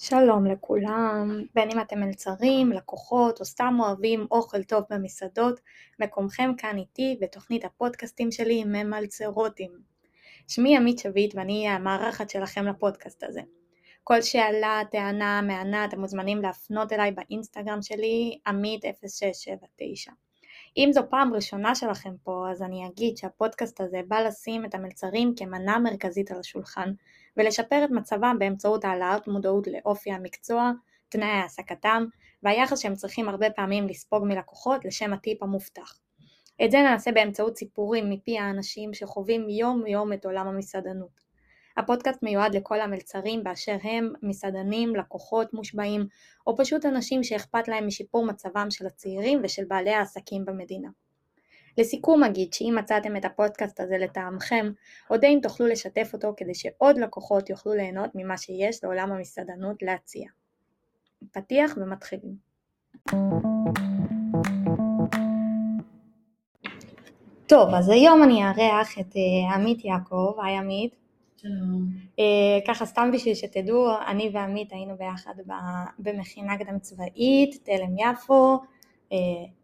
שלום לכולם, בין אם אתם מלצרים, לקוחות או סתם אוהבים אוכל טוב במסעדות, מקומכם כאן איתי בתוכנית הפודקאסטים שלי ממלצרוטים. שמי עמית שביט ואני אהיה המארחת שלכם לפודקאסט הזה. כל שאלה, טענה, מענה, אתם מוזמנים להפנות אליי באינסטגרם שלי, עמית 0679. אם זו פעם ראשונה שלכם פה, אז אני אגיד שהפודקאסט הזה בא לשים את המלצרים כמנה מרכזית על השולחן, ולשפר את מצבם באמצעות העלאת מודעות לאופי המקצוע, תנאי העסקתם, והיחס שהם צריכים הרבה פעמים לספוג מלקוחות לשם הטיפ המובטח. את זה נעשה באמצעות סיפורים מפי האנשים שחווים יום יום את עולם המסעדנות. הפודקאסט מיועד לכל המלצרים באשר הם מסעדנים, לקוחות מושבעים, או פשוט אנשים שאכפת להם משיפור מצבם של הצעירים ושל בעלי העסקים במדינה. לסיכום אגיד שאם מצאתם את הפודקאסט הזה לטעמכם, אודה אם תוכלו לשתף אותו כדי שעוד לקוחות יוכלו ליהנות ממה שיש לעולם המסעדנות להציע. פתיח ומתחילים. טוב, אז היום אני אארח את uh, עמית יעקב, היי עמית. שלום. Uh, ככה סתם בשביל שתדעו, אני ועמית היינו ביחד במכינה קדם צבאית, תלם יפו, אה,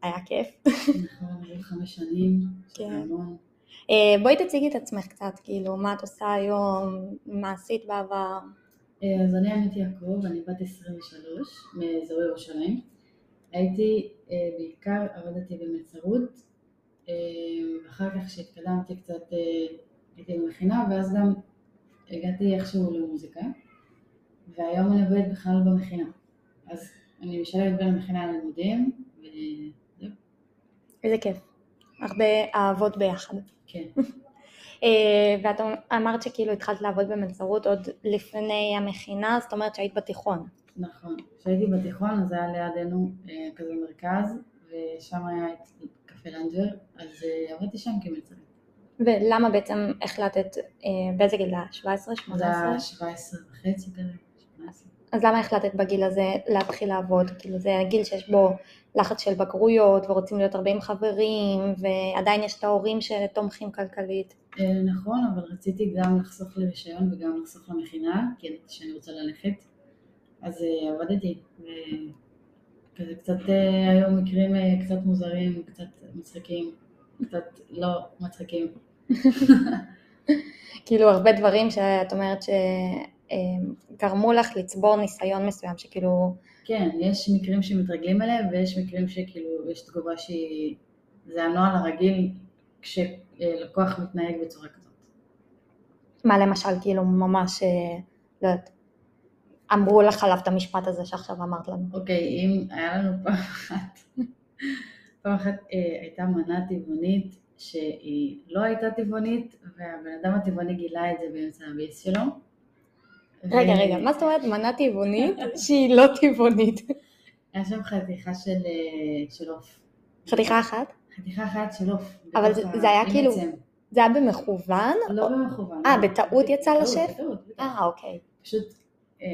היה כיף. נכון, חמש שנים, כן. אה, בואי תציגי את עצמך קצת, כאילו, מה את עושה היום, מה עשית בעבר. אה, אז אני עמית יעקב, אני בת 23, מאזור ירושלים. הייתי, בעיקר עבדתי במלצרות, ואחר כך כשהתקדמתי קצת הייתי במכינה, ואז גם הגעתי איכשהו למוזיקה, והיום אני עובדת בכלל במכינה. אז אני משלבת בין המכינה ללימודים, איזה כיף. הרבה אהבות ביחד. כן. אה, ואת אמרת שכאילו התחלת לעבוד במלצרות עוד לפני המכינה, זאת אומרת שהיית בתיכון. נכון. כשהייתי בתיכון אז היה לידינו אה, כזה מרכז, ושם היה את קפה לנג'ר, אז אה, עבדתי שם כמלצרית. ולמה בעצם החלטת, באיזה גיל? 17? 18? זה היה 17 וחצי כזה, 18. אז למה החלטת בגיל הזה להתחיל לעבוד? כאילו זה הגיל שיש בו לחץ של בגרויות ורוצים להיות הרבה עם חברים ועדיין יש את ההורים שתומכים כלכלית. אה, נכון, אבל רציתי גם לחסוך לרישיון וגם לחסוך למכינה, כי ידעתי שאני רוצה ללכת, אז אה, עבדתי. כזה קצת אה, היו מקרים קצת מוזרים, קצת מצחיקים, קצת לא מצחיקים. כאילו הרבה דברים שאת אומרת ש... גרמו לך לצבור ניסיון מסוים שכאילו... כן, יש מקרים שמתרגלים אליהם ויש מקרים שכאילו יש תגובה שהיא... זה הנוהל הרגיל כשלקוח מתנהג בצורה כזאת. מה למשל, כאילו ממש, אה, לא יודעת, אמרו לך עליו את המשפט הזה שעכשיו אמרת לנו. אוקיי, אם היה לנו פעם אחת, פעם אחת אה, הייתה מנה טבעונית שהיא לא הייתה טבעונית והבן אדם הטבעוני גילה את זה באמצע הביס שלו רגע, רגע, מה זאת אומרת מנה טבעונית שהיא לא טבעונית? היה שם חתיכה של אה, עוף. חתיכה אחת? חתיכה אחת של עוף. אבל זה היה כאילו, זה היה במכוון? לא במכוון. אה, בטעות יצא לשף? בטעות, אה, אוקיי. פשוט אה,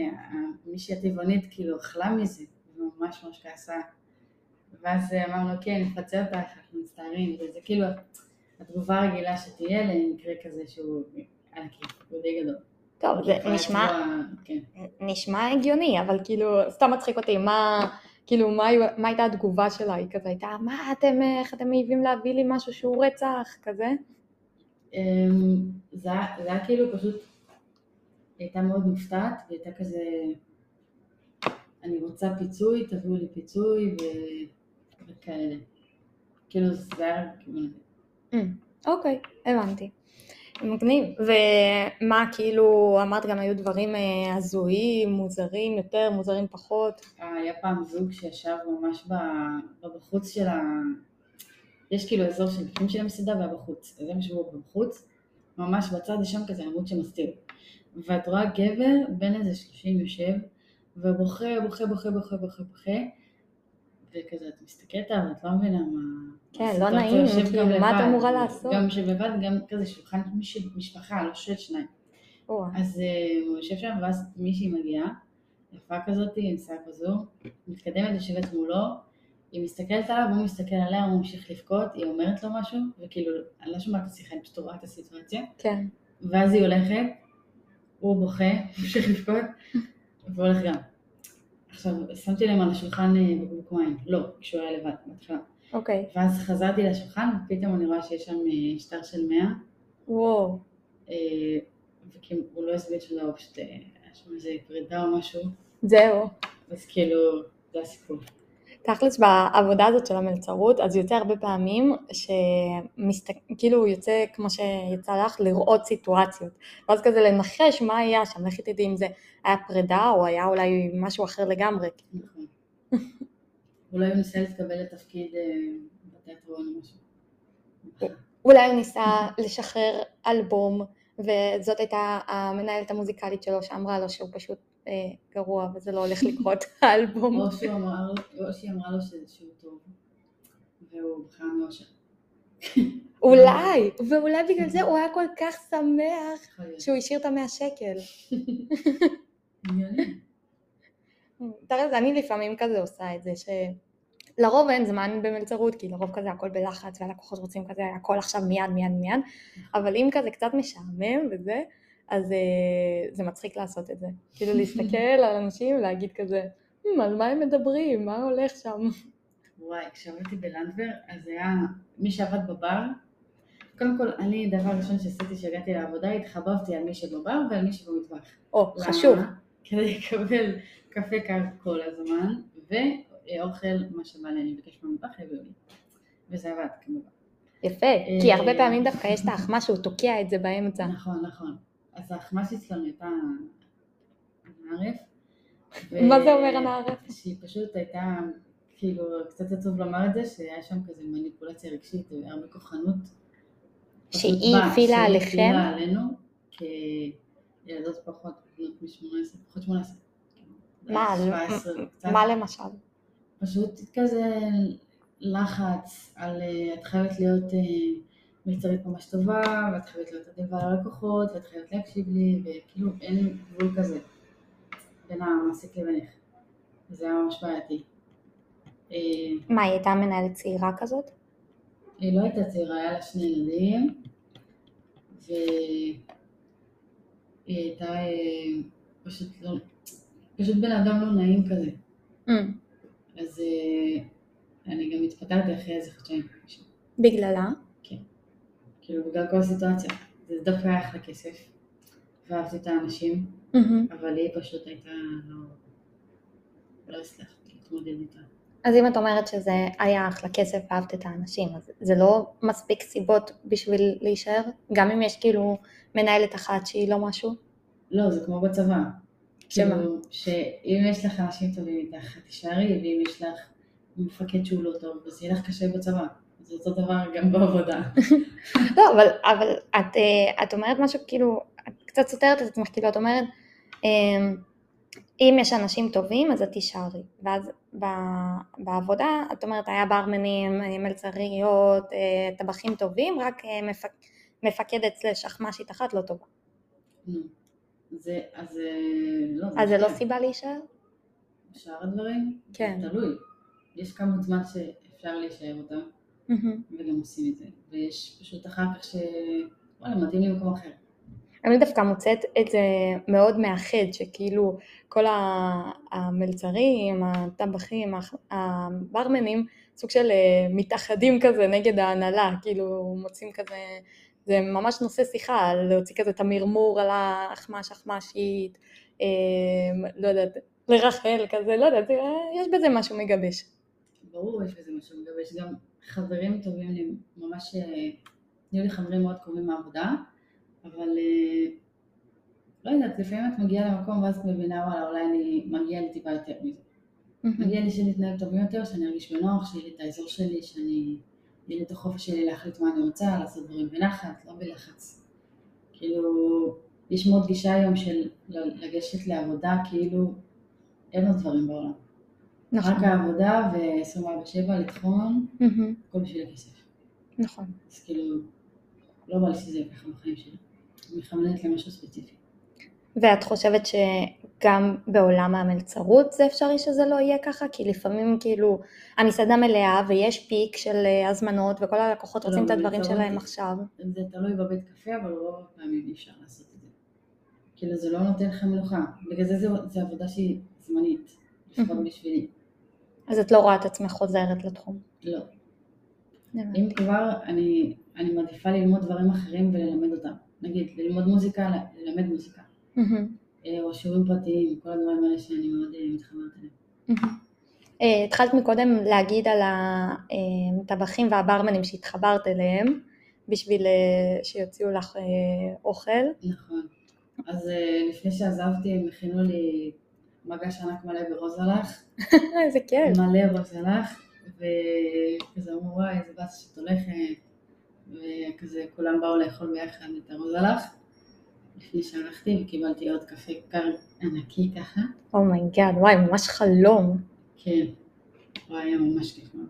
מישהי הטבעונית כאילו אכלה מזה, וממש ממש כעסה. ואז אמרנו, כן, נפצה אותך, אנחנו מצטערים, וזה כאילו התגובה הרגילה שתהיה למקרה כזה שהוא על הכיף, הוא די גדול. טוב, זה נשמע, כן. נשמע הגיוני, אבל כאילו, סתם מצחיק אותי, מה, כאילו, מה, מה הייתה התגובה שלה? היא כזה הייתה, מה אתם, איך אתם מעיבים להביא לי משהו שהוא רצח, כזה? אמ, זה היה כאילו פשוט, היא הייתה מאוד מופתעת, היא הייתה כזה, אני רוצה פיצוי, תביאו לי פיצוי וכאלה. כאילו זה היה כאילו... אוקיי, הבנתי. מגניב. ומה כאילו, אמרת גם היו דברים אה, הזויים, מוזרים יותר, מוזרים פחות? היה פעם זוג שישב ממש בחוץ של ה... יש כאילו אזור של בפנים של המסעדה והיה בחוץ. אז הם ישבו בחוץ, ממש בצד יש שם כזה עמוד שמסתיר. ואת רואה גבר בין איזה שלושים יושב, ובוכה, בוכה, בוכה, בוכה, בוכה, בוכה, וכזה את מסתכלת עליו, את לא מבינה מה... כן, לא נעים, כאילו, מה את אמורה לעשות? גם שבבד, גם כזה שולחן משפחה, לא של שניים. אז אה, הוא יושב שם, ואז מישהי מגיעה, יפה כזאת, עם שיער כזו, מתקדמת, יושבת מולו, היא מסתכלת עליו, הוא מסתכל עליה, הוא ממשיך לבכות, היא אומרת לו משהו, וכאילו, אני לא שומעת את השיחה, אני פשוט רואה את הסיטואציה. כן. ואז היא הולכת, הוא בוכה, ממשיך לבכות, והוא הולך גם. עכשיו, שמתי להם על השולחן אה, בקבוק מים, לא, כשהוא היה לבד, בהתחלה. אוקיי. ואז חזרתי לשולחן, ופתאום אני רואה שיש שם אה, שטר של 100, וואו. אה, וכאילו, הוא לא הסביר שום דבר, פשוט אה, היה שם איזה פרידה או משהו, זהו. אז כאילו, זה הסיפור. תכלס בעבודה הזאת של המלצרות, אז יוצא הרבה פעמים שכאילו יוצא כמו שיצא לך לראות סיטואציות, ואז כזה לנחש מה היה שם, לכי תדעי אם זה היה פרידה או היה אולי משהו אחר לגמרי. נכון. אולי הוא ניסה להתקבל לתפקיד אה, בתיאטרון או משהו. אולי הוא ניסה לשחרר אלבום, וזאת הייתה המנהלת המוזיקלית שלו שאמרה לו שהוא פשוט אה, גרוע וזה לא הולך לקרות האלבום. או לו- שהיא אמרה לו שזה שהוא טוב, והוא בחר מאושר. אולי, ואולי בגלל זה הוא היה כל כך שמח. שהוא השאיר את המאה שקל. תראה, אני לפעמים כזה עושה את זה, שלרוב אין זמן במלצרות, כי לרוב כזה הכל בלחץ והלקוחות רוצים כזה הכל עכשיו מיד מיד מיד, אבל אם כזה קצת משעמם וזה, אז אה, זה מצחיק לעשות את זה. כאילו להסתכל על אנשים ולהגיד כזה, "Hmm, על מה הם מדברים, מה הולך שם? וואי, כשעבדתי בלנדבר, אז היה מי שעבד בבר, קודם כל, אני, דבר ראשון שעשיתי כשהגעתי לעבודה, התחבבתי על מי שבבר ועל מי שבמטבח. או? חשוב. כדי לקבל קפה קר כל הזמן, ואוכל, מה שבא לי, אני מבקש במטבח, הביאו לי. וזה עבד, כמובן. יפה, כי אה, הרבה פעמים דווקא יש את האחמה שהוא תוקע את זה באמצע. נכון, נכון. אז האחמ"ש אצלנו הייתה נערף. מה זה אומר הנערף? שהיא פשוט הייתה, כאילו, קצת עצוב לומר את זה, שהיה שם כזה מניפולציה רגשית, הרבה כוחנות. שהיא הפעילה שהיא עליכם? הפעילה עלינו, כילדות פחות, בנות מ-18, פחות 18. מה, 17 קצת. מה למשל? פשוט כזה לחץ על אה, את חייבת להיות אה, מלצרית ממש טובה, ואת חייבת להיות אדיבה ללקוחות, ואת חייבת להקשיב לי, וכאילו אין גבול כזה בין המעסיק לבינך. זה היה ממש בעייתי. אה, מה, היא הייתה מנהלת צעירה כזאת? היא לא הייתה צעירה, היה לה שני ילדים, והיא הייתה פשוט לא, פשוט בן אדם לא נעים כזה. Mm, אז אה, אני גם התפטרתי אחרי איזה חודשיים. בגללה? כאילו בגלל כל הסיטואציה. זה דווקא היה אחלה כסף, ואהבתי את האנשים, מהמם. אבל היא פשוט הייתה לא... לא הצלחתי להתמודד איתה. אז אם את אומרת שזה היה אחלה כסף ואהבת את האנשים, אז זה לא מספיק סיבות בשביל להישאר? גם אם יש כאילו מנהלת אחת שהיא לא משהו? לא, זה כמו בצבא. שמה? כאילו, שאם יש לך אנשים טובים איתך, תישארי, ואם יש לך מפקד שהוא לא טוב, אז יהיה לך קשה בצבא. זה אותו דבר גם בעבודה. לא, אבל, אבל את, אה, את אומרת משהו כאילו, את קצת סותרת את עצמך, כאילו את אומרת, אמ, אם יש אנשים טובים אז את תישארי, ואז ב- בעבודה את אומרת היה ברמנים, אה, מלצריות, אה, טבחים טובים, רק מפק, מפקדת סלש אחמ"שית אחת לא טובה. זה, אז אה, לא, אז זה לא. סיבה להישאר? שאר הדברים? כן. תלוי. יש כמות זמן שאפשר להישאר אותם. וגם עושים את זה. ויש פשוט אחר כך ש... וואלה, מתאים למקום אחר. אני דווקא מוצאת את זה מאוד מאחד, שכאילו כל המלצרים, הטבחים, הברמנים, סוג של אה, מתאחדים כזה נגד ההנהלה, כאילו מוצאים כזה, זה ממש נושא שיחה, להוציא כזה את המרמור על האחמ"ש, אחמ"שית, אה, לא יודעת, לרחל כזה, לא יודעת, אה, יש בזה משהו מגבש. ברור, יש בזה משהו מגבש. גם חברים טובים לי, ממש... אה, נהיו לי חברים מאוד קרובים מהעבודה, אבל אה, לא יודעת, לפעמים את מגיעה למקום ואז את מבינה, וואלה, אולי אני מגיע לי טיפה יותר מזה. מגיע לי שנתנהג טובים יותר, שאני ארגיש בנוח, שיהיה לי את האזור שלי, שאני... לי את החופש שלי להחליט מה אני רוצה, לעשות דברים בנחת, לא בלחץ. כאילו, יש מאוד גישה היום של לגשת לעבודה, כאילו, אין עוד דברים בעולם. נכון, רק העבודה ו-24/7 לטחון, מהמם, הכל בשביל הכסף. נכון. אז כאילו, לא בא לי שזה יהיה ככה בחיים שלי. אני מכוונת למשהו ספציפי. ואת חושבת שגם בעולם המלצרות זה אפשרי שזה לא יהיה ככה? כי לפעמים כאילו המסעדה מלאה ויש פיק של אה, הזמנות וכל הלקוחות לא, רוצים את הדברים במלצרות שלהם זה- עכשיו. זה תלוי בבית קפה, אבל רוב הפעמים אי אפשר לעשות את זה. כאילו זה לא נותן לך מנוחה. בגלל זה זה, עבודה שהיא זמנית. לפחות. בשבילי. אז את לא רואה את עצמך חוזרת לתחום. לא. אם כבר, אני, אני מעדיפה ללמוד דברים אחרים וללמד אותם. נגיד, ללמוד מוזיקה, ללמד מוזיקה. אה, או שיעורים פרטיים, כל הדברים האלה שאני מאוד אה, מתחברת אליהם. אה, התחלת מקודם להגיד על הטבחים והברמנים שהתחברת אליהם בשביל שיוציאו לך אוכל. נכון. אז לפני שעזבתי, הם הכינו לי מגש ענק מלא ברוגלך, איזה כיף. מלא רוגלך, וכזה אמרו, וואי, איזה באסה שאת הולכת, וכזה כולם באו לאכול ביחד את הרוגלך. לפני שהלכתי וקיבלתי עוד קפה קר ענקי ככה. oh my God, וואי, ממש חלום. כן. וואי, היה ממש כיף מאוד.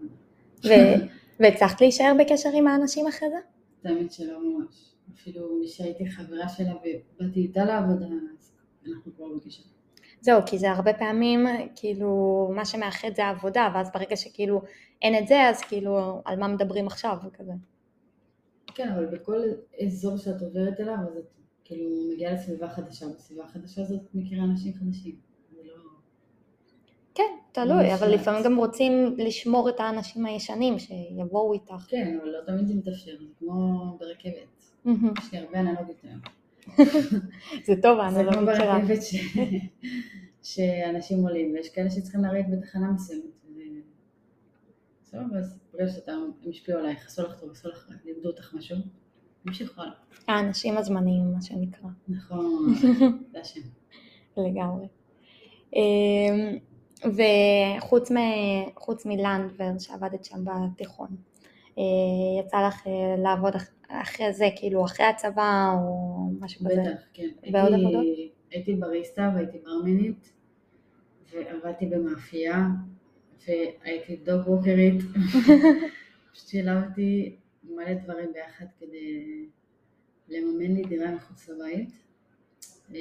והצלחת להישאר בקשר עם האנשים אחרי זה? האמת שלא ממש. אפילו מי שהייתי חברה שלה ובאתי איתה לעבודה, אז אנחנו כבר בקשר. זהו, כי זה הרבה פעמים, כאילו, מה שמאחד זה העבודה, ואז ברגע שכאילו אין את זה, אז כאילו, על מה מדברים עכשיו, וכזה. כן, אבל בכל אזור שאת עוברת אליו, אז את כאילו מגיעה לסביבה חדשה, בסביבה החדשה הזאת את מכירה אנשים חדשים. זה לא... כן, תלוי, אבל. לפעמים גם רוצים לשמור את האנשים הישנים, שיבואו איתך. כן, אבל לא תמיד זה מתאפשר, זה כמו ברכבת. יש לי הרבה אנלוגיות היום. זה טוב, זה כמו האנלוגית שלך. ברכבת ש... שאנשים עולים, ויש כאלה שצריכים לרדת בתחנה מסוימת. בסדר, אז ברגע שאתה, הם השפיעו עלייך, עשו לך טוב, עשו לך, לימדו אותך משהו, הלאה. האנשים הזמניים, מה שנקרא. נכון, זה השם. לגמרי. אמ, וחוץ מלנדבר שעבדת שם בתיכון, אה, יצא לך אה, לעבוד אח- אחרי זה, כאילו אחרי הצבא או משהו כזה? בטח, כן. בעוד הייתי- עבודות? הייתי בריסטה והייתי ברמנית, ועבדתי במאפייה, והייתי דוג ווקרית. פשוט שילבתי מלא דברים ביחד כדי לממן לי דירה מחוץ לבית. אה,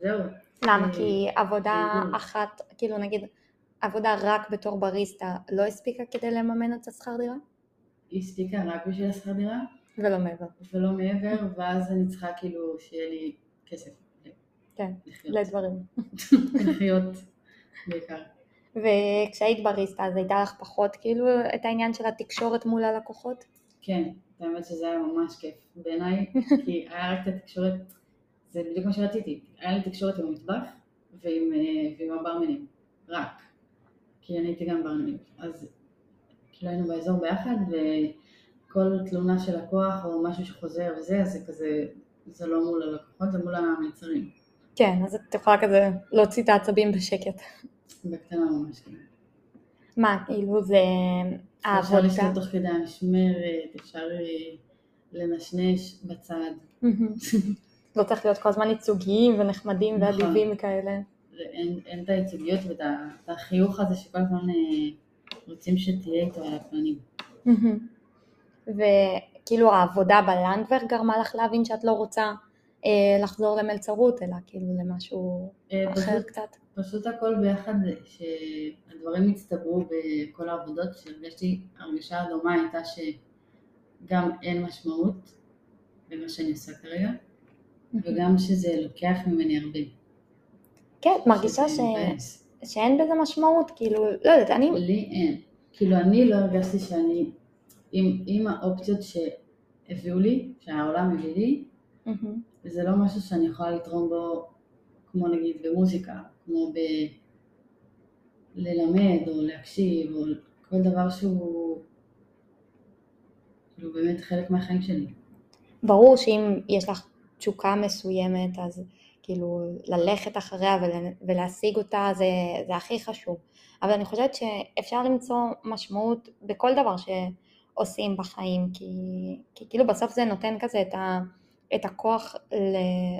זהו. למה? אה, כי עבודה גלגול. אחת, כאילו נגיד, עבודה רק בתור בריסטה לא הספיקה כדי לממן את השכר דירה? היא הספיקה רק בשביל השכר דירה, ולא מעבר. ולא מעבר, ואז אני צריכה כאילו שיהיה לי כסף כן, לחיות. לדברים. לחיות בעיקר. וכשהיית בריסטה אז הייתה לך פחות כאילו את העניין של התקשורת מול הלקוחות? כן, האמת שזה היה ממש כיף. בעיניי, כי היה רק את התקשורת, זה בדיוק מה שרציתי, היה לי תקשורת עם המטבח ועם, אה, ועם הברמנים, רק, כי אני הייתי גם ברמנית, אז כאילו היינו באזור ביחד וכל תלונה של לקוח או משהו שחוזר וזה, אז זה כזה, זה לא מול הלקוחות, זה מול המלצרים, כן, אז את יכולה כזה להוציא את העצבים בשקט. בקטנה ממש כאילו. מה, כאילו זה אפשר? לשתות תוך כדי המשמרת, אפשר אה, לנשנש בצד. לא צריך להיות כל הזמן ייצוגיים ונחמדים נכון. ואדיבים כאלה. אין, את הייצוגיות ואת החיוך הזה שכל הזמן אה, רוצים שתהיה איתו על הפנים. וכאילו העבודה בלנדבר גרמה לך להבין שאת לא רוצה לחזור למלצרות, אלא כאילו למשהו אה, אחר פשוט, קצת. פשוט הכל ביחד, שהדברים הצטברו בכל העבודות, שהרגשתי, הרגשה הדומה הייתה שגם אין משמעות למה שאני עושה כרגע, וגם שזה לוקח ממני הרבה. כן, את מרגישה ש... מבאס. שאין בזה משמעות, כאילו, לא יודעת, אני... לי אין. כאילו אני לא הרגשתי שאני, עם, עם האופציות שהביאו לי, שהעולם הביא לי, מהמם. וזה לא משהו שאני יכולה לתרום בו, כמו נגיד במוזיקה, כמו ב... ללמד או להקשיב, או כל דבר שהוא כאילו באמת חלק מהחיים שלי. ברור שאם יש לך תשוקה מסוימת, אז כאילו ללכת אחריה ול- ולהשיג אותה זה, זה הכי חשוב. אבל אני חושבת שאפשר למצוא משמעות בכל דבר שעושים בחיים, כי, כי כאילו בסוף זה נותן כזה את, ה, את הכוח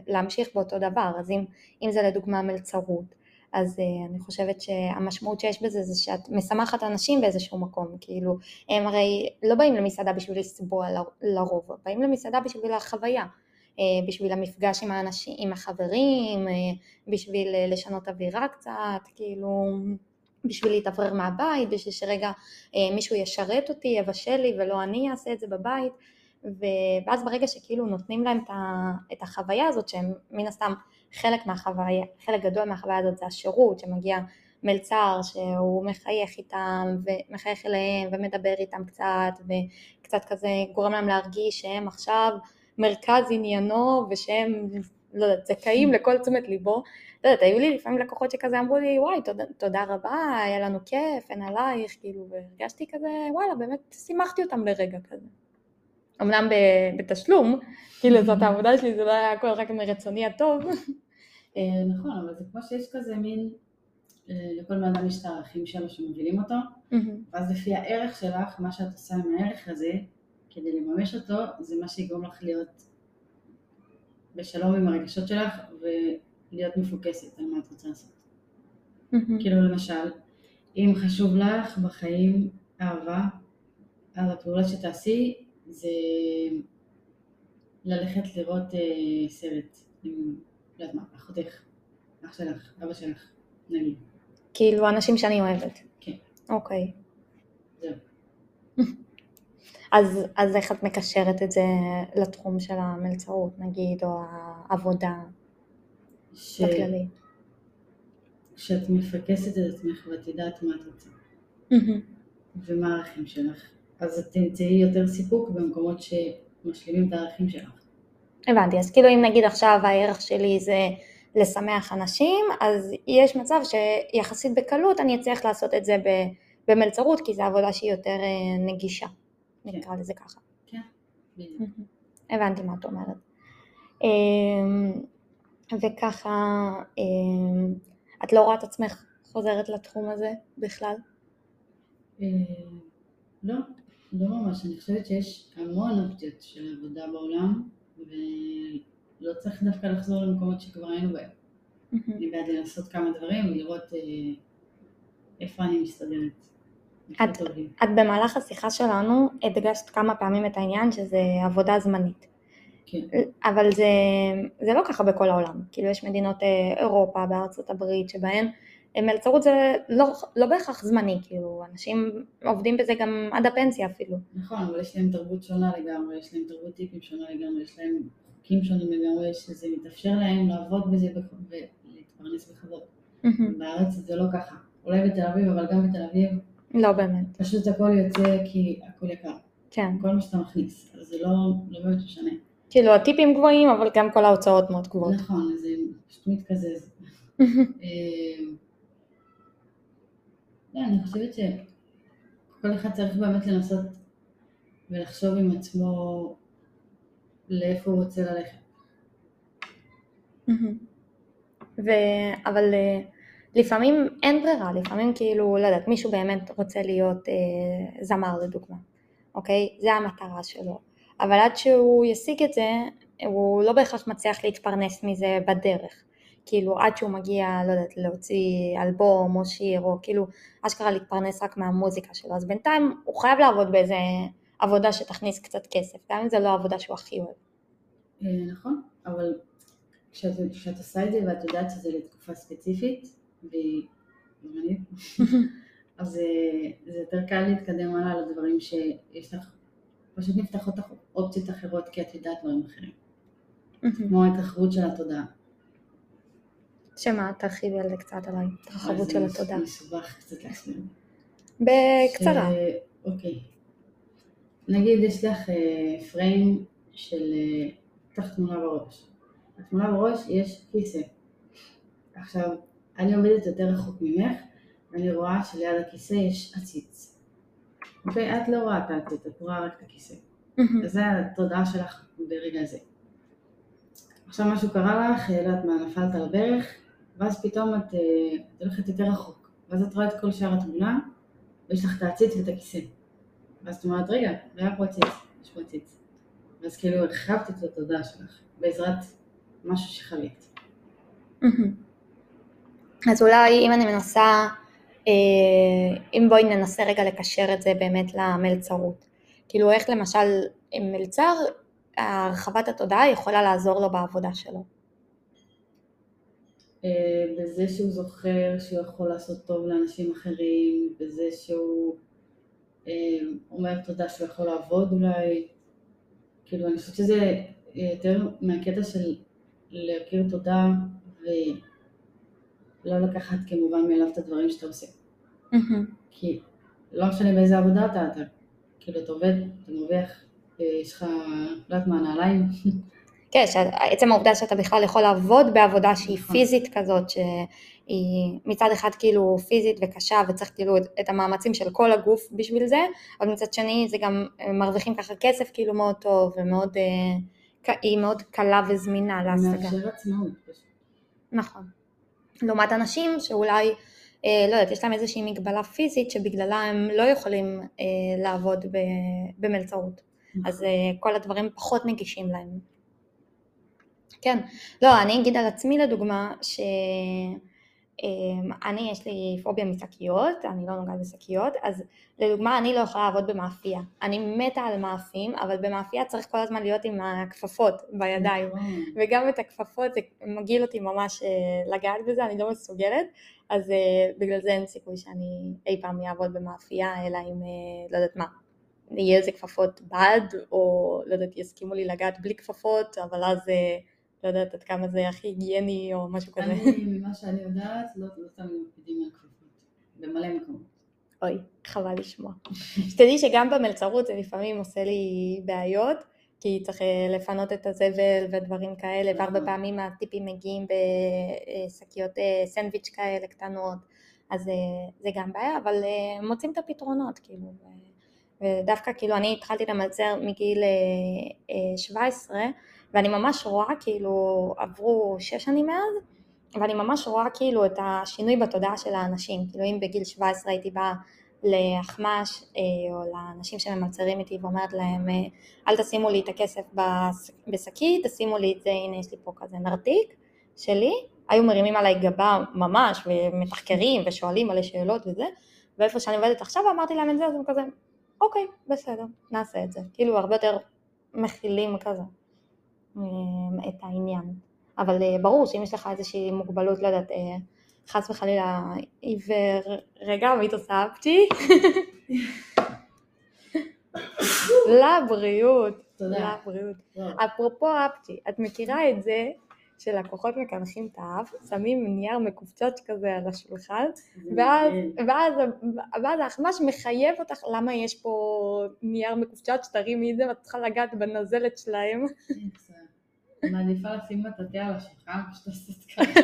להמשיך באותו דבר. אז אם, אם זה לדוגמה מלצרות, אז uh, אני חושבת שהמשמעות שיש בזה זה שאת משמחת אנשים באיזשהו מקום, כאילו הם הרי לא באים למסעדה בשביל לסבוע לרוב, באים למסעדה בשביל החוויה, אה, בשביל המפגש עם האנשים, עם החברים, אה, בשביל אה, לשנות אווירה קצת, כאילו בשביל להתאוורר מהבית, בשביל שרגע אה, מישהו ישרת אותי, יבשל לי ולא אני אעשה את זה בבית, ואז ברגע שכאילו נותנים להם את החוויה הזאת שהם מן הסתם חלק מהחוויה, חלק גדול מהחוויה הזאת זה השירות שמגיע מלצר שהוא מחייך איתם ומחייך אליהם ומדבר איתם קצת וקצת כזה גורם להם להרגיש שהם עכשיו מרכז עניינו ושהם לא יודעת, זכאים לכל תשומת ליבו. לא יודעת, היו לי לפעמים לקוחות שכזה אמרו לי וואי תודה, תודה רבה, היה לנו כיף, אין עלייך, כאילו, והרגשתי כזה וואלה באמת שימחתי אותם לרגע כזה. אמנם בתשלום, כאילו זאת העבודה שלי, זה לא היה הכל רק מרצוני הטוב. אה, נכון, אבל זה כמו שיש כזה מין, אה, לכל בן אדם יש את הערכים שלו שמובילים אותו, ואז לפי הערך שלך, מה שאת עושה עם הערך הזה, כדי לממש אותו, זה מה שיגרום לך להיות בשלום עם הרגשות שלך ולהיות מפוקסת על מה את רוצה לעשות. כאילו למשל, אם חשוב לך בחיים אהבה, אז הפעולה שתעשי זה ללכת לראות אה, סרט עם, לא יודעת מה, אחותך, אח שלך, אבא שלך, נגיד. כאילו אנשים שאני אוהבת. כן. אוקיי. זהו. אז, אז איך את מקשרת את זה לתחום של המלצרות נגיד, או העבודה ש... בכללי? כשאת מפקסת את עצמך ואת יודעת מה את רוצה. ומה הערכים שלך, אז את תמצאי יותר סיפוק במקומות שמשלימים את הערכים שלך. הבנתי, אז כאילו אם נגיד עכשיו הערך שלי זה לשמח אנשים, אז יש מצב שיחסית בקלות אני אצליח לעשות את זה במלצרות, כי זו עבודה שהיא יותר אה, נגישה. נקרא לזה ככה. כן, הבנתי מה את אומרת. אמ, וככה, אמ, את לא רואה את עצמך חוזרת לתחום הזה בכלל? אה, לא, לא ממש. אני חושבת שיש המון אופציות של עבודה בעולם, ולא צריך דווקא לחזור למקומות שכבר היינו בהם. אני בעד לנסות כמה דברים ולראות אה, איפה אני מסתדרת. את, את במהלך השיחה שלנו הדגשת כמה פעמים את העניין שזה עבודה זמנית. כן. אבל זה, זה לא ככה בכל העולם. כאילו יש מדינות אה, אירופה, בארצות הברית, שבהן מלצרות זה לא, לא בהכרח זמני, כאילו אנשים עובדים בזה גם עד הפנסיה אפילו. נכון, אבל יש להם תרבות שונה לגמרי, יש להם תרבות טיפים שונה לגמרי, יש להם חוקים שונים לגמרי, שזה מתאפשר להם לעבוד בזה ולהתפרנס בכבוד. בארץ זה לא ככה. אולי בתל אביב, אבל גם בתל אביב לא באמת. פשוט הכל יוצא כי הכל יקר. כן. כל מה שאתה מכניס, אז זה לא, לא באמת משנה. כאילו הטיפים גבוהים, אבל גם כל ההוצאות מאוד גבוהות. נכון, זה פשוט מתקזז. לא, אני חושבת שכל אחד צריך באמת לנסות ולחשוב עם עצמו לאיפה הוא רוצה ללכת. ו... אבל אה, לפעמים אין ברירה, לפעמים כאילו, לא יודעת, מישהו באמת רוצה להיות אה, זמר לדוגמה, אוקיי? זה המטרה שלו. אבל עד שהוא ישיג את זה, הוא לא בהכרח מצליח להתפרנס מזה בדרך. כאילו עד שהוא מגיע, לא יודעת, להוציא אלבום או שיר, או כאילו אשכרה להתפרנס רק מהמוזיקה שלו. אז בינתיים הוא חייב לעבוד באיזה עבודה שתכניס קצת כסף, גם אם זה לא העבודה שהוא הכי אוהב. אה, נכון, אבל כשאת, כשאת עושה את זה ואת יודעת שזה לתקופה ספציפית, והיא זמנית, אז אה, זה יותר קל להתקדם הלאה לדברים שיש לך, פשוט נפתחות אופציות אחרות כי את יודעת דברים אחרים. כמו ההתרחבות של התודעה. שמה? תרחיבי על זה קצת עליי, התרחבות של התודעה. זה מסובך קצת להסביר. בקצרה. אוקיי. נגיד יש לך פריים אה, של תחת אה, תמונה בראש. התמונה בראש יש כיסא. עכשיו, אני עומדת יותר רחוק ממך, ואני רואה שליד הכיסא יש עציץ. אוקיי? את לא רואה את העציץ, את רואה רק את הכיסא. אז זה התודעה שלך ברגע הזה. עכשיו משהו קרה לך, לא יודעת מה, נפלת על הברך, ואז פתאום את, אה, את הולכת יותר רחוק. ואז את רואה את כל שאר התמונה, ויש לך את העציץ ואת הכיסא. ואז את אומרת, רגע, היה פה עציץ, יש פה עציץ. ואז כאילו הרחבת את התודעה שלך, בעזרת משהו שחווית. אז אולי אם אני מנסה, אה, אם בואי ננסה רגע לקשר את זה באמת למלצרות. כאילו איך למשל מלצר, הרחבת התודעה יכולה לעזור לו בעבודה שלו. אה, בזה שהוא זוכר שהוא יכול לעשות טוב לאנשים אחרים, בזה שהוא אה, אומר תודה שהוא יכול לעבוד אולי, כאילו אני חושבת שזה יותר מהקטע של להכיר תודה ולא לקחת כמובן מאליו את הדברים שאתה עושה. כי לא משנה באיזה עבודה אתה, אתה כאילו אתה עובד, אתה מרוויח, אה, יש לך, לא יודעת מה, נעליים. כן, עצם העובדה שאתה בכלל יכול לעבוד בעבודה שהיא נכון. פיזית כזאת, שהיא מצד אחד כאילו פיזית וקשה וצריך כאילו את המאמצים של כל הגוף בשביל זה, אבל מצד שני זה גם מרוויחים ככה כסף כאילו מאוד טוב ומאוד, אה, היא מאוד קלה וזמינה להשגה. מאפשר עצמאות נכון. לעומת אנשים שאולי אה, לא יודעת, יש להם איזושהי מגבלה פיזית שבגללה הם לא יכולים אה, לעבוד במלצרות. נכון. אז אה, כל הדברים פחות נגישים להם. כן, לא, אני אגיד על עצמי לדוגמה, שאני יש לי פוביה משקיות, אני לא נוגעת בשקיות, אז לדוגמה אני לא יכולה לעבוד במאפייה. אני מתה על מאפים, אבל במאפייה צריך כל הזמן להיות עם הכפפות בידיים, נכון. וגם את הכפפות זה מגעיל אותי ממש לגעת בזה, אני לא מסוגלת. אז uh, בגלל זה אין סיכוי שאני אי פעם אעבוד במאפייה, אלא אם, uh, לא יודעת מה, יהיה איזה כפפות בד, או לא יודעת, יסכימו לי לגעת בלי כפפות, אבל אז uh, לא יודעת עד כמה זה הכי היגייני או משהו כזה. אני, ממה שאני יודעת, לא, תמיד מקפידים על כפפות, במלא מקומות. אוי, חבל לשמוע. שתדעי שגם במלצרות זה לפעמים עושה לי בעיות. כי צריך אה, לפנות את הזבל ודברים כאלה, והרבה פעמים הטיפים מגיעים בשקיות אה, סנדוויץ' כאלה קטנות, אז אה, זה גם בעיה, אבל מוצאים את הפתרונות, כאילו, ודווקא כאילו אני התחלתי למלצר מגיל 17, ואני ממש רואה כאילו עברו שש שנים מאז, ואני ממש רואה כאילו את השינוי בתודעה של האנשים, כאילו אם בגיל 17 הייתי באה לאחמ"ש אה, או לאנשים שממלצרים איתי ואומרת להם אה, אל תשימו לי את הכסף בשקית, תשימו לי את זה, הנה יש לי פה כזה נרתיק שלי, היו מרימים עליי גבה ממש ומתחקרים ושואלים עלי שאלות וזה, ואיפה שאני עובדת עכשיו אמרתי להם את זה, אז הם כזה אוקיי בסדר נעשה את זה, כאילו הרבה יותר מכילים כזה את העניין, אבל ברור שאם יש לך איזושהי מוגבלות, לא יודעת, חס וחלילה עיוור, רגע, מי עושה אפצ'י? לבריאות. תודה. לבריאות. אפרופו אפצ'י, את מכירה את זה שלקוחות מקנחים את האף, שמים נייר מקופצ'ץ' כזה על השולחן, ואז, ואז, ואז האחמ"ש מחייב אותך, למה יש פה נייר מקופצ'ץ', תרימי את זה ואת צריכה לגעת בנזלת שלהם. מעדיפה לשים בטטה על השולחן, פשוט לעשות ככה,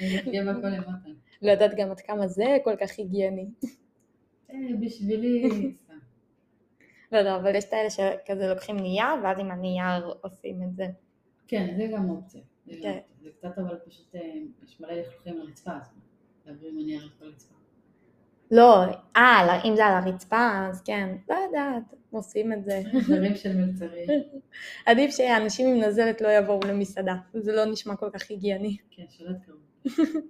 יהיה בכל למטה. לא יודעת גם עד כמה זה כל כך היגייני. אה, בשבילי. לא יודע, אבל יש את האלה שכזה לוקחים נייר, ואז עם הנייר עושים את זה. כן, זה גם אופציה. כן. זה קצת אבל פשוט, אה, יש מלא לכלוכים לרצפה, אז להעביר מנייר את כל הרצפה. לא, אה, אם זה על הרצפה, אז כן, לא יודעת, עושים את זה. דברים של מלצרים. עדיף שאנשים עם נזלת לא יבואו למסעדה, זה לא נשמע כל כך היגייני. כן, שלא תקראו.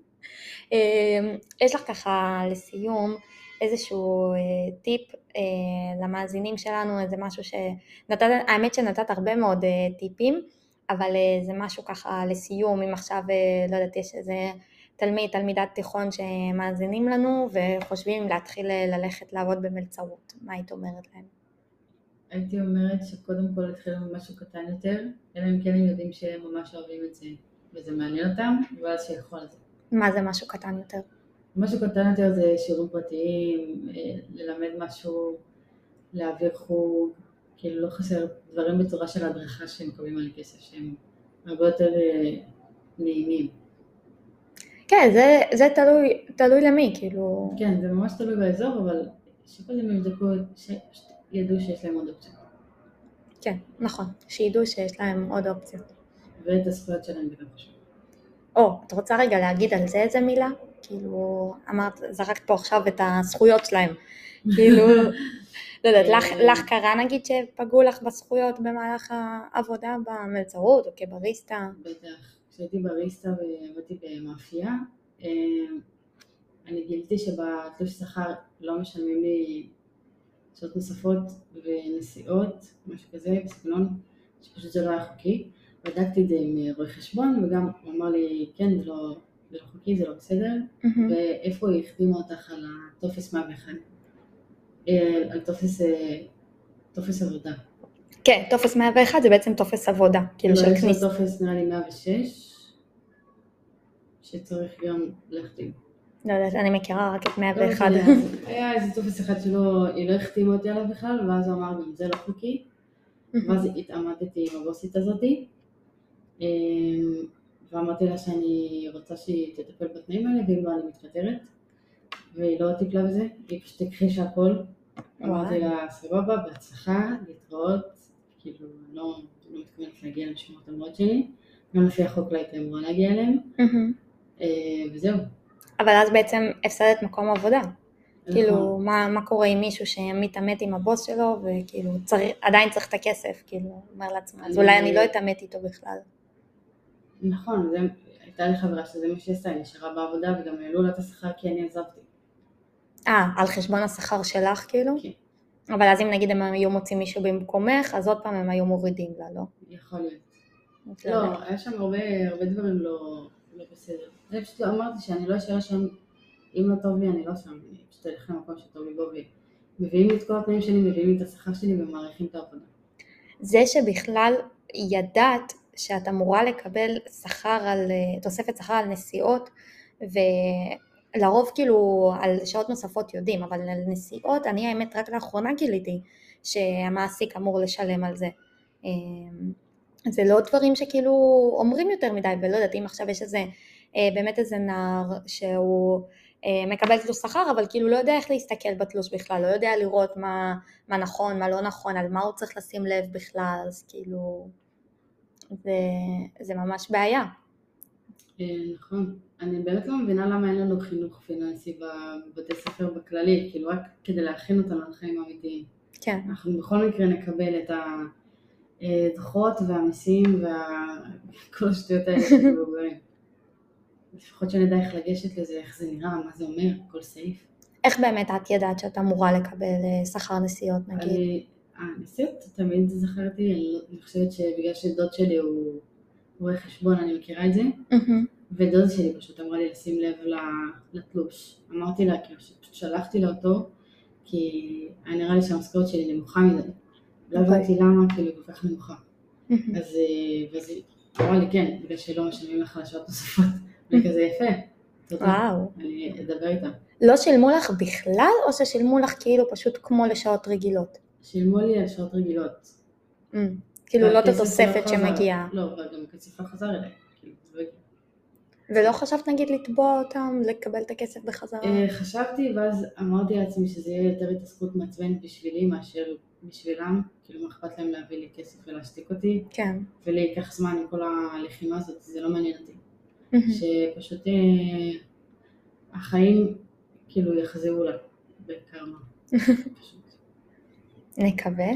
אמ, יש לך ככה לסיום איזשהו אה, טיפ אה, למאזינים שלנו, איזה משהו שנתת, האמת שנתת הרבה מאוד אה, טיפים, אבל זה משהו ככה לסיום, אם עכשיו, לא יודעת, יש איזה תלמיד, תלמידת תיכון שמאזינים לנו וחושבים להתחיל ללכת לעבוד במלצרות, מה היית אומרת להם? הייתי אומרת שקודם כל התחילו ממשהו קטן יותר, אלא אם כן הם יודעים שהם ממש אוהבים את זה וזה מעניין אותם, ואז שילכו על זה. מה זה משהו קטן יותר? משהו קטן יותר זה שיעורים פרטיים, אה, ללמד משהו, להעביר חוג, כאילו לא חסר דברים בצורה של הדרכה שהם מקבלים על כסף שהם הרבה יותר אה, נעימים. כן, זה, זה תלוי, תלוי למי, כאילו... כן, זה ממש תלוי באזור, אבל שקודם יבדקו, שידעו שיש להם עוד אופציות. כן, נכון, שידעו שיש להם עוד אופציות. ואת הזכויות שלהם זה גם חשוב. או, את רוצה רגע להגיד על זה איזה מילה? כאילו, אמרת, זרקת פה עכשיו את הזכויות שלהם. כאילו, לא יודעת, לך, לך קרה נגיד שפגעו לך בזכויות במהלך העבודה במלצרות או כבריסטה? בטח. כשהייתי בריסטה ועבדתי במאפייה, אה, אני גיליתי שבתלוש שכר לא משלמים לי שעות נוספות ונסיעות, משהו כזה, בסגנון, שפשוט זה לא היה חוקי. בדקתי את זה עם רואה חשבון, וגם הוא אמר לי, כן, זה לא, זה לא חוקי, זה לא בסדר, mm-hmm. ואיפה היא החתימה אותך על הטופס 101, אה, על טופס, אה, טופס עבודה. כן, טופס 101 זה בעצם טופס עבודה, כאילו של, לא, מס הכנסה. לו טופס נראה לי 106, שצריך גם להחתים. לא יודעת, אני מכירה רק את לא 101. משנה, אז היה איזה טופס אחד שלא, היא לא החתימה אותי עליו בכלל, ואז הוא אמר גם זה לא חוקי, ואז התעמתתי עם הבוסית הזאתי, אמ, ואמרתי לה שאני רוצה שהיא תטפל בתנאים האלה, ואם לא אני מתפטרת, והיא לא טיפלה בזה, היא פשוט הכחישה הכל, אמרתי לה סבבה, בהצלחה, להתראות, כאילו לא, לא מתכוונת להגיע למשמעות המאוד שלי, גם לפי החוק לא הייתי אמורה להגיע אליהם. אה, וזהו. אבל אז בעצם הפסדת מקום עבודה. נכון. כאילו, מה, מה קורה עם מישהו שמתעמת עם הבוס שלו, וכאילו, צריך, עדיין צריך את הכסף, כאילו, אומר לעצמו, אז אולי אני לא אתעמת איתו בכלל. נכון, זה, הייתה לי חברה שזה מה שהיא עשתה, היא נשארה בעבודה וגם העלו לה את השכר כי אני עזבתי. אה, על חשבון השכר שלך, כאילו? כן. אבל אז אם נגיד הם היו מוצאים מישהו במקומך, אז עוד פעם הם היו מורידים לה, לא? יכול להיות. לא. לא, היה שם הרבה, הרבה דברים לא, לא בסדר. פשוט אמרתי שאני לא אשאר שם, אם לא טוב לי אני לא שם, אני פשוט אלך למקום שטוב לי בו ומביאים לי את כל התנאים שלי, מביאים לי את השכר שלי ומעריכים את העבודה. זה שבכלל ידעת שאת אמורה לקבל שכר על, אה, תוספת שכר על נסיעות, ולרוב כאילו על שעות נוספות יודעים, אבל על נסיעות, אני האמת רק לאחרונה גיליתי שהמעסיק אמור לשלם על זה. אה, זה לא דברים שכאילו אומרים יותר מדי, ולא יודעת אם עכשיו יש איזה, באמת איזה נער שהוא אה, מקבל תלוש שכר, אבל כאילו לא יודע איך להסתכל בתלוש בכלל, לא יודע לראות מה, מה נכון, מה לא נכון, על מה הוא צריך לשים לב בכלל, אז כאילו, זה, זה ממש בעיה. אה, נכון. אני באמת לא מבינה למה אין לנו חינוך פיננסי בבתי ספר בכללי, כאילו רק כדי להכין אותנו לחיים האמיתיים. כן, אנחנו בכל מקרה נקבל את הדוחות והמיסים וכל השטויות האלה של מבוגרים. לפחות שנדע איך לגשת לזה, איך זה נראה, מה זה אומר, כל סעיף. איך באמת את ידעת שאת אמורה לקבל אה, שכר נסיעות נגיד? אני, הנסיעות תמיד זכרתי, אני, לא- אני חושבת שבגלל שדוד שלי הוא רואה חשבון, אני מכירה את זה. ודודה שלי פשוט אמרה לי לשים לב לתלוש. אמרתי לה, כאילו, שפשוט שלחתי לה אותו, כי היה נראה לי שהמשכורת שלי נמוכה מדי. לא אוקיי. הבנתי למה, כאילו, כל כך נמוכה. אז, אה, היא אמרה לי, כן, בגלל שלא משלמים לך על שעות נוספות. אני כזה יפה. וואו. אני אדבר איתה. לא שילמו לך בכלל, או ששילמו לך כאילו פשוט כמו לשעות רגילות? שילמו לי על שעות רגילות. Mm, כאילו לא את והכסף התוספת. שמגיעה. לא, אבל גם הכסף לא חזר אליי. כאילו, לא. ולא חשבת נגיד לתבוע אותם, לקבל את הכסף בחזרה? אה, חשבתי ואז אמרתי לעצמי שזה יהיה יותר התעסקות מעצבנת בשבילי מאשר בשבילם, כאילו מה אכפת להם להביא לי כסף ולהשתיק אותי, כן. ולי ייקח זמן עם כל הלחימה הזאת, זה לא מעניין אותי. מהמם. שפשוט אה, החיים כאילו יחזרו לה בקרמה. נקווה,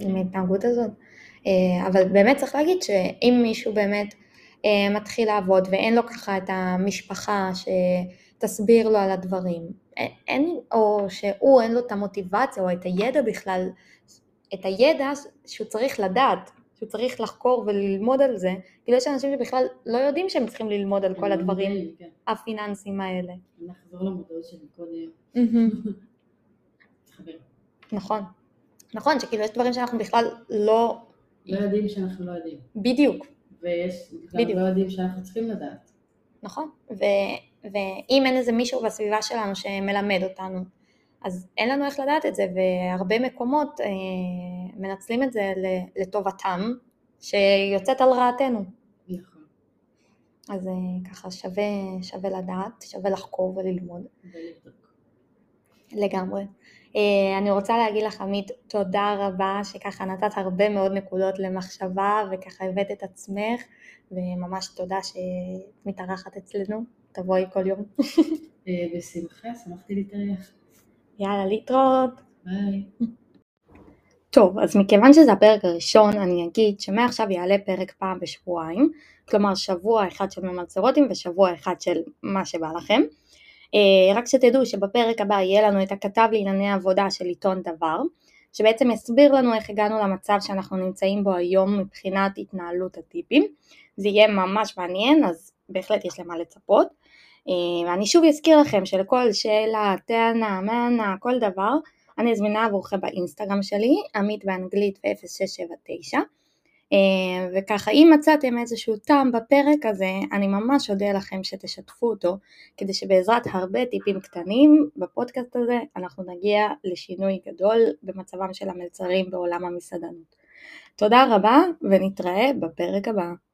עם ההתנהגות הזאת. אה, אבל באמת צריך להגיד שאם מישהו באמת אה, מתחיל לעבוד ואין לו ככה את המשפחה שתסביר לו על הדברים, אין, או שהוא אין לו את המוטיבציה או את הידע בכלל, את הידע שהוא צריך לדעת, שהוא צריך לחקור וללמוד על זה, כאילו יש אנשים שבכלל לא יודעים שהם צריכים ללמוד על כל הדברים כן. הפיננסיים האלה. נחזור למודעות של. תחבר. נכון. נכון, שכאילו יש דברים שאנחנו בכלל לא, לא יודעים שאנחנו לא יודעים. בדיוק, ויש גם בדיוק. לא יודעים שאנחנו צריכים לדעת. נכון, ואם אין איזה מישהו בסביבה שלנו שמלמד אותנו, אז אין לנו איך לדעת את זה, והרבה מקומות אה, מנצלים את זה לטובתם, שיוצאת על רעתנו. נכון. אז אה, ככה שווה, שווה לדעת, שווה לחקור וללמוד. ולבדוק. לגמרי. אה, אני רוצה להגיד לך עמית תודה רבה שככה נתת הרבה מאוד נקודות למחשבה וככה הבאת את עצמך וממש תודה שאת מתארחת אצלנו, תבואי כל יום. אה, בשמחה, שמחתי להתארח. יאללה להתראות. ביי. טוב, אז מכיוון שזה הפרק הראשון, אני אגיד שמעכשיו יעלה פרק פעם בשבועיים, כלומר שבוע אחד של ממלצרוטים ושבוע אחד של מה שבא לכם. אה, רק שתדעו שבפרק הבא יהיה לנו את הכתב לענייני עבודה של עיתון דבר, שבעצם יסביר לנו איך הגענו למצב שאנחנו נמצאים בו היום מבחינת התנהלות הטיפים. זה יהיה ממש מעניין, אז בהחלט יש למה לצפות. אה, ואני שוב אזכיר לכם שלכל שאלה, טענה, מענה, כל דבר, אני זמינה עבורכם באינסטגרם שלי, עמית באנגלית ו-0679, אה, וככה אם מצאתם איזשהו טעם בפרק הזה, אני ממש אודה לכם שתשתפו אותו, כדי שבעזרת הרבה טיפים קטנים בפודקאסט הזה, אנחנו נגיע לשינוי גדול במצבם של המלצרים בעולם המסעדנות. תודה רבה ונתראה בפרק הבא.